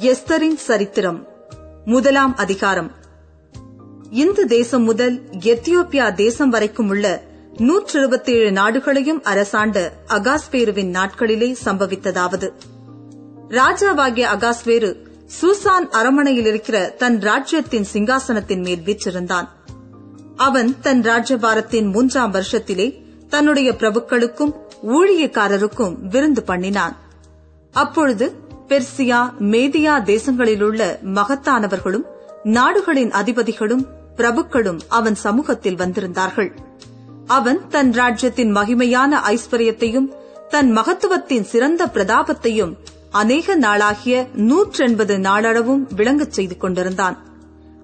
எஸ்தரின் சரித்திரம் முதலாம் அதிகாரம். இந்து தேசம் முதல் எத்தியோப்பியா தேசம் வரைக்கும் உள்ள நூற்று இருபத்தேழு நாடுகளையும் அரசாண்ட அகாஸ்பேருவின் நாட்களிலே சம்பவித்ததாவது. ராஜாவாகிய அகாஸ்வேரு சூசான் அரமனையில் இருக்கிற தன் ராஜ்யத்தின் சிங்காசனத்தின் மேல் வீற்றிருந்தான். அவன் தன் ராஜ்யபாரத்தின் மூன்றாம் வருஷத்திலே தன்னுடைய பிரபுக்களுக்கும் ஊழியக்காரருக்கும் விருந்து பண்ணினான். அப்பொழுது பெர்சியா மேதியா தேசங்களிலுள்ள மகத்தானவர்களும் நாடுகளின் அதிபதிகளும் பிரபுக்களும் அவன் சமூகத்தில் வந்திருந்தார்கள். அவன் தன் ராஜ்யத்தின் மகிமையான ஐஸ்வர்யத்தையும் தன் மகத்துவத்தின் சிறந்த பிரதாபத்தையும் அநேக நாளாகிய நூற்றெண்பது நாளளவும் விளங்கச் செய்து கொண்டிருந்தான்.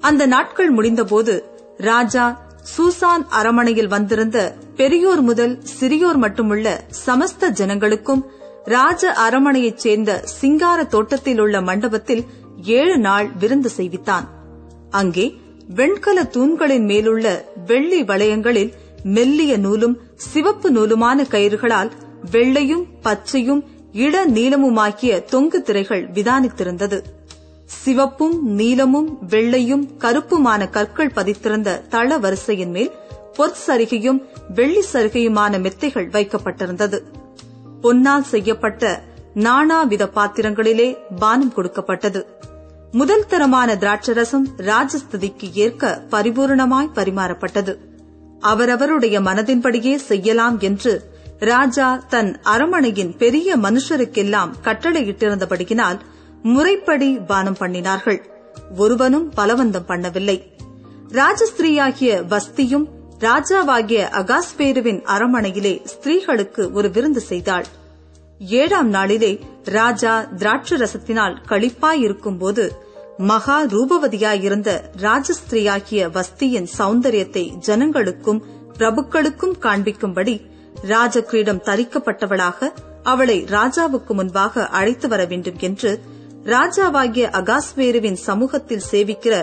அந்த நாட்கள் முடிந்தபோது ராஜா சூசான் அரமனையில் வந்திருந்த பெரியோர் முதல் சிறியோர் மட்டுமுள்ள சமஸ்த ஜனங்களுக்கும் ராஜ அரமனையைச் சேர்ந்த சிங்கார தோட்டத்தில் உள்ள மண்டபத்தில் ஏழு நாள் விருந்து செய்வித்தான். அங்கே வெண்கல தூண்களின் மேலுள்ள வெள்ளி வளையங்களில் மெல்லிய நூலும் சிவப்பு நூலுமான கயிறுகளால் வெள்ளையும் பச்சையும் இள நீளமுமாக்கிய தொங்கு திரைகள் விதானித்திருந்தது. சிவப்பும் நீலமும் வெள்ளையும் கருப்புமான கற்கள் பதித்திருந்த தள வரிசையின் மேல் பொற்சரிகையும் வெள்ளி சரிகையுமான மெத்தைகள் வைக்கப்பட்டிருந்தது. பொன்னால் செய்யப்பட்ட நானாவித பாத்திரங்களிலே பானம் கொடுக்கப்பட்டது. முதல் தரமான திராட்சரசம் ராஜஸ்திதிக்கு ஏற்க பரிபூர்ணமாய் பரிமாறப்பட்டது. அவரவருடைய மனதின்படியே செய்யலாம் என்று ராஜா தன் அரமனையின் பெரிய மனுஷருக்கெல்லாம் கட்டளையிட்டிருந்தபடியினால் முறைப்படி பானம் பண்ணினார்கள். ஒருவனும் பலவந்தம் பண்ணவில்லை. ராஜஸ்திரீயாகிய வஸ்தியும் ராஜாவாகிய அகாஸ்பேருவின் அரமனையிலே ஸ்திரீகளுக்கு ஒரு விருந்து செய்தாள். ஏழாம் நாளிலே ராஜா திராட்சரசத்தினால் களிப்பாயிருக்கும்போது மகா ரூபவதியாயிருந்த ராஜஸ்திரீயாகிய வஸ்தியின் சௌந்தரியத்தை ஜனங்களுக்கும் பிரபுக்களுக்கும் காண்பிக்கும்படி ராஜகிரீடம் தரிக்கப்பட்டவளாக அவளை ராஜாவுக்கு முன்பாக அழைத்து வர வேண்டும் என்று ராஜாவாகிய அகாஸ்வேருவின் சமூகத்தில் சேவிக்கிற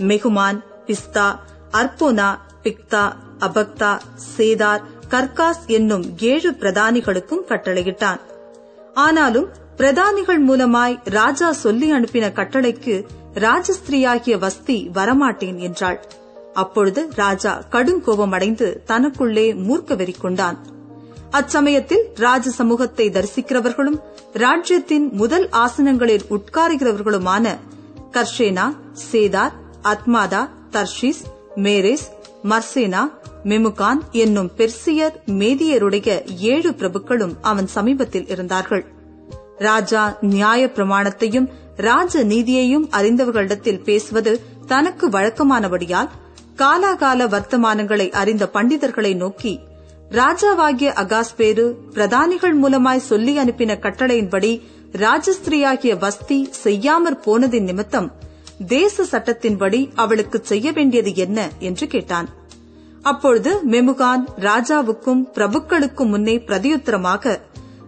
மெகுமான் பிஸ்தா அர்போனா பிக்தா அபக்தா சேதார் கர்காஸ் என்னும் ஏழு பிரதானிகளுக்கும் கட்டளையிட்டான். ஆனாலும் பிரதானிகள் மூலமாய் ராஜா சொல்லி அனுப்பின கட்டளைக்கு ராஜஸ்திரீயாகிய வஸ்தி வரமாட்டேன் என்றாள். அப்பொழுது ராஜா கடுங்கோபம் அடைந்து தனக்குள்ளே மூர்க்க வெறி கொண்டான் அச்சமயத்தில் ராஜ சமூகத்தை தரிசிக்கிறவர்களும் ராஜ்யத்தின் முதல் ஆசனங்களில் உட்காருகிறவர்களுமான Carshena Zethar Admatha தர்ஷிஸ் Mary's Marsena மெமுகான் என்னும் பெர்சியர் மேதியருடைய ஏழு பிரபுக்களும் அவன் சமீபத்தில் இருந்தார்கள். ராஜா நியாய பிரமாணத்தையும் ராஜ நீதியையும் அறிந்தவர்களிடத்தில் பேசுவது தனக்கு வழக்கமானபடியால் காலாகால வர்த்தமானங்களை அறிந்த பண்டிதர்களை நோக்கி ராஜாவாகிய அகாஸ்பேரு பிரதானிகள் மூலமாய் சொல்லி அனுப்பின கட்டளையின்படி ராஜஸ்திரியாகிய வஸ்தி செய்யாமற் போனதின் நிமித்தம் தேச சட்டத்தின்படி அவளுக்கு செய்ய வேண்டியது என்ன என்று கேட்டான். அப்பொழுது மெமுகான் ராஜாவுக்கும் பிரபுக்களுக்கும் முன்னே பிரதியுத்தரமாக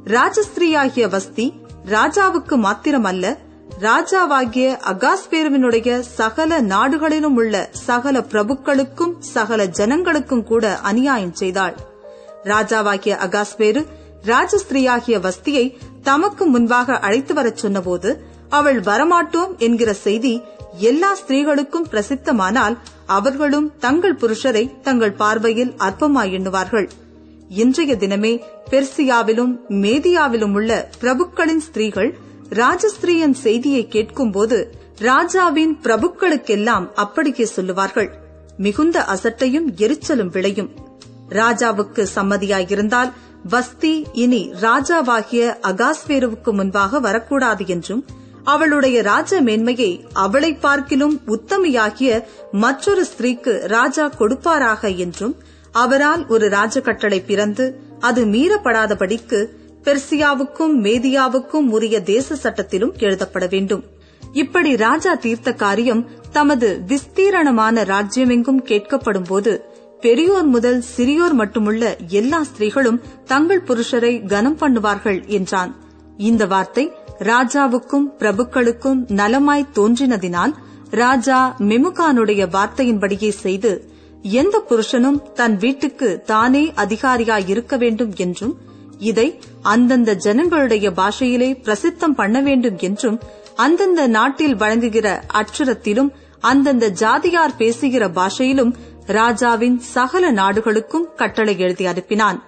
ராஜஸ்திரியாகிய வஸ்தி ராஜாவுக்கு மாத்திரமல்ல ராஜாவாகிய அகாஸ்பேருவினுடைய சகல நாடுகளிலும் உள்ள சகல பிரபுக்களுக்கும் சகல ஜனங்களுக்கும் கூட அநியாயம் செய்தாள். ராஜாவாகிய அகாஸ்பேரு ராஜஸ்திரியாகிய வஸ்தியை தமக்கு முன்பாக அழைத்து வரச் சொன்னபோது அவள் வரமாட்டோம் என்கிற செய்தி எல்லா ஸ்திரீகளுக்கும் பிரசித்தமானால் அவர்களும் தங்கள் புருஷரை தங்கள் பார்வையில் அற்பமாய் எண்ணுவார்கள். இன்றைய தினமே பெர்சியாவிலும் மேதியாவிலும் உள்ள பிரபுக்களின் ஸ்திரீகள் ராஜஸ்திரீயின் செய்தியை கேட்கும்போது ராஜாவின் பிரபுக்களுக்கெல்லாம் அப்படியே சொல்லுவார்கள். மிகுந்த அசட்டையும் எரிச்சலும் விளையும். ராஜாவுக்கு சம்மதியாயிருந்தால் வஸ்தி இனி ராஜாவாகிய அகாஸ்வேருவுக்கு முன்பாக வரக்கூடாது என்றும் அவளுடைய ராஜ மேன்மையை அவளை பார்க்கிலும் உத்தமையாகிய மற்றொரு ஸ்திரீக்கு ராஜா கொடுப்பாராக என்றும் அவரால் ஒரு ராஜகட்டளை பிறந்து அது மீறப்படாதபடிக்கு பெர்சியாவுக்கும் மேதியாவுக்கும் உரிய தேச சட்டத்திலும் எழுதப்பட வேண்டும். இப்படி ராஜா தீர்த்த காரியம் தமது விஸ்தீரணமான ராஜ்யமெங்கும் கேட்கப்படும்போது பெரியோர் முதல் சிறியோர் மட்டுமுள்ள எல்லா ஸ்திரீகளும் தங்கள் புருஷரை கனம் பண்ணுவார்கள் என்றான். இந்த வார்த்தை ராஜாவுக்கும் பிரபுக்களுக்கும் நலமாய் தோன்றினதினால் ராஜா மெமுகானுடைய வார்த்தையின்படியே செய்து எந்த புருஷனும் தன் வீட்டுக்கு தானே அதிகாரியாய் இருக்க வேண்டும் என்றும் இதை அந்தந்த ஜனங்களுடைய பாஷையிலே பிரசித்தம் பண்ண வேண்டும் என்றும் அந்தந்த நாட்டில் வழங்குகிற அச்சுரத்திலும் அந்தந்த ஜாதியார் பேசுகிற பாஷையிலும் ராஜாவின் சகல நாடுகளுக்கும் கட்டளை எழுதி அனுப்பினான்.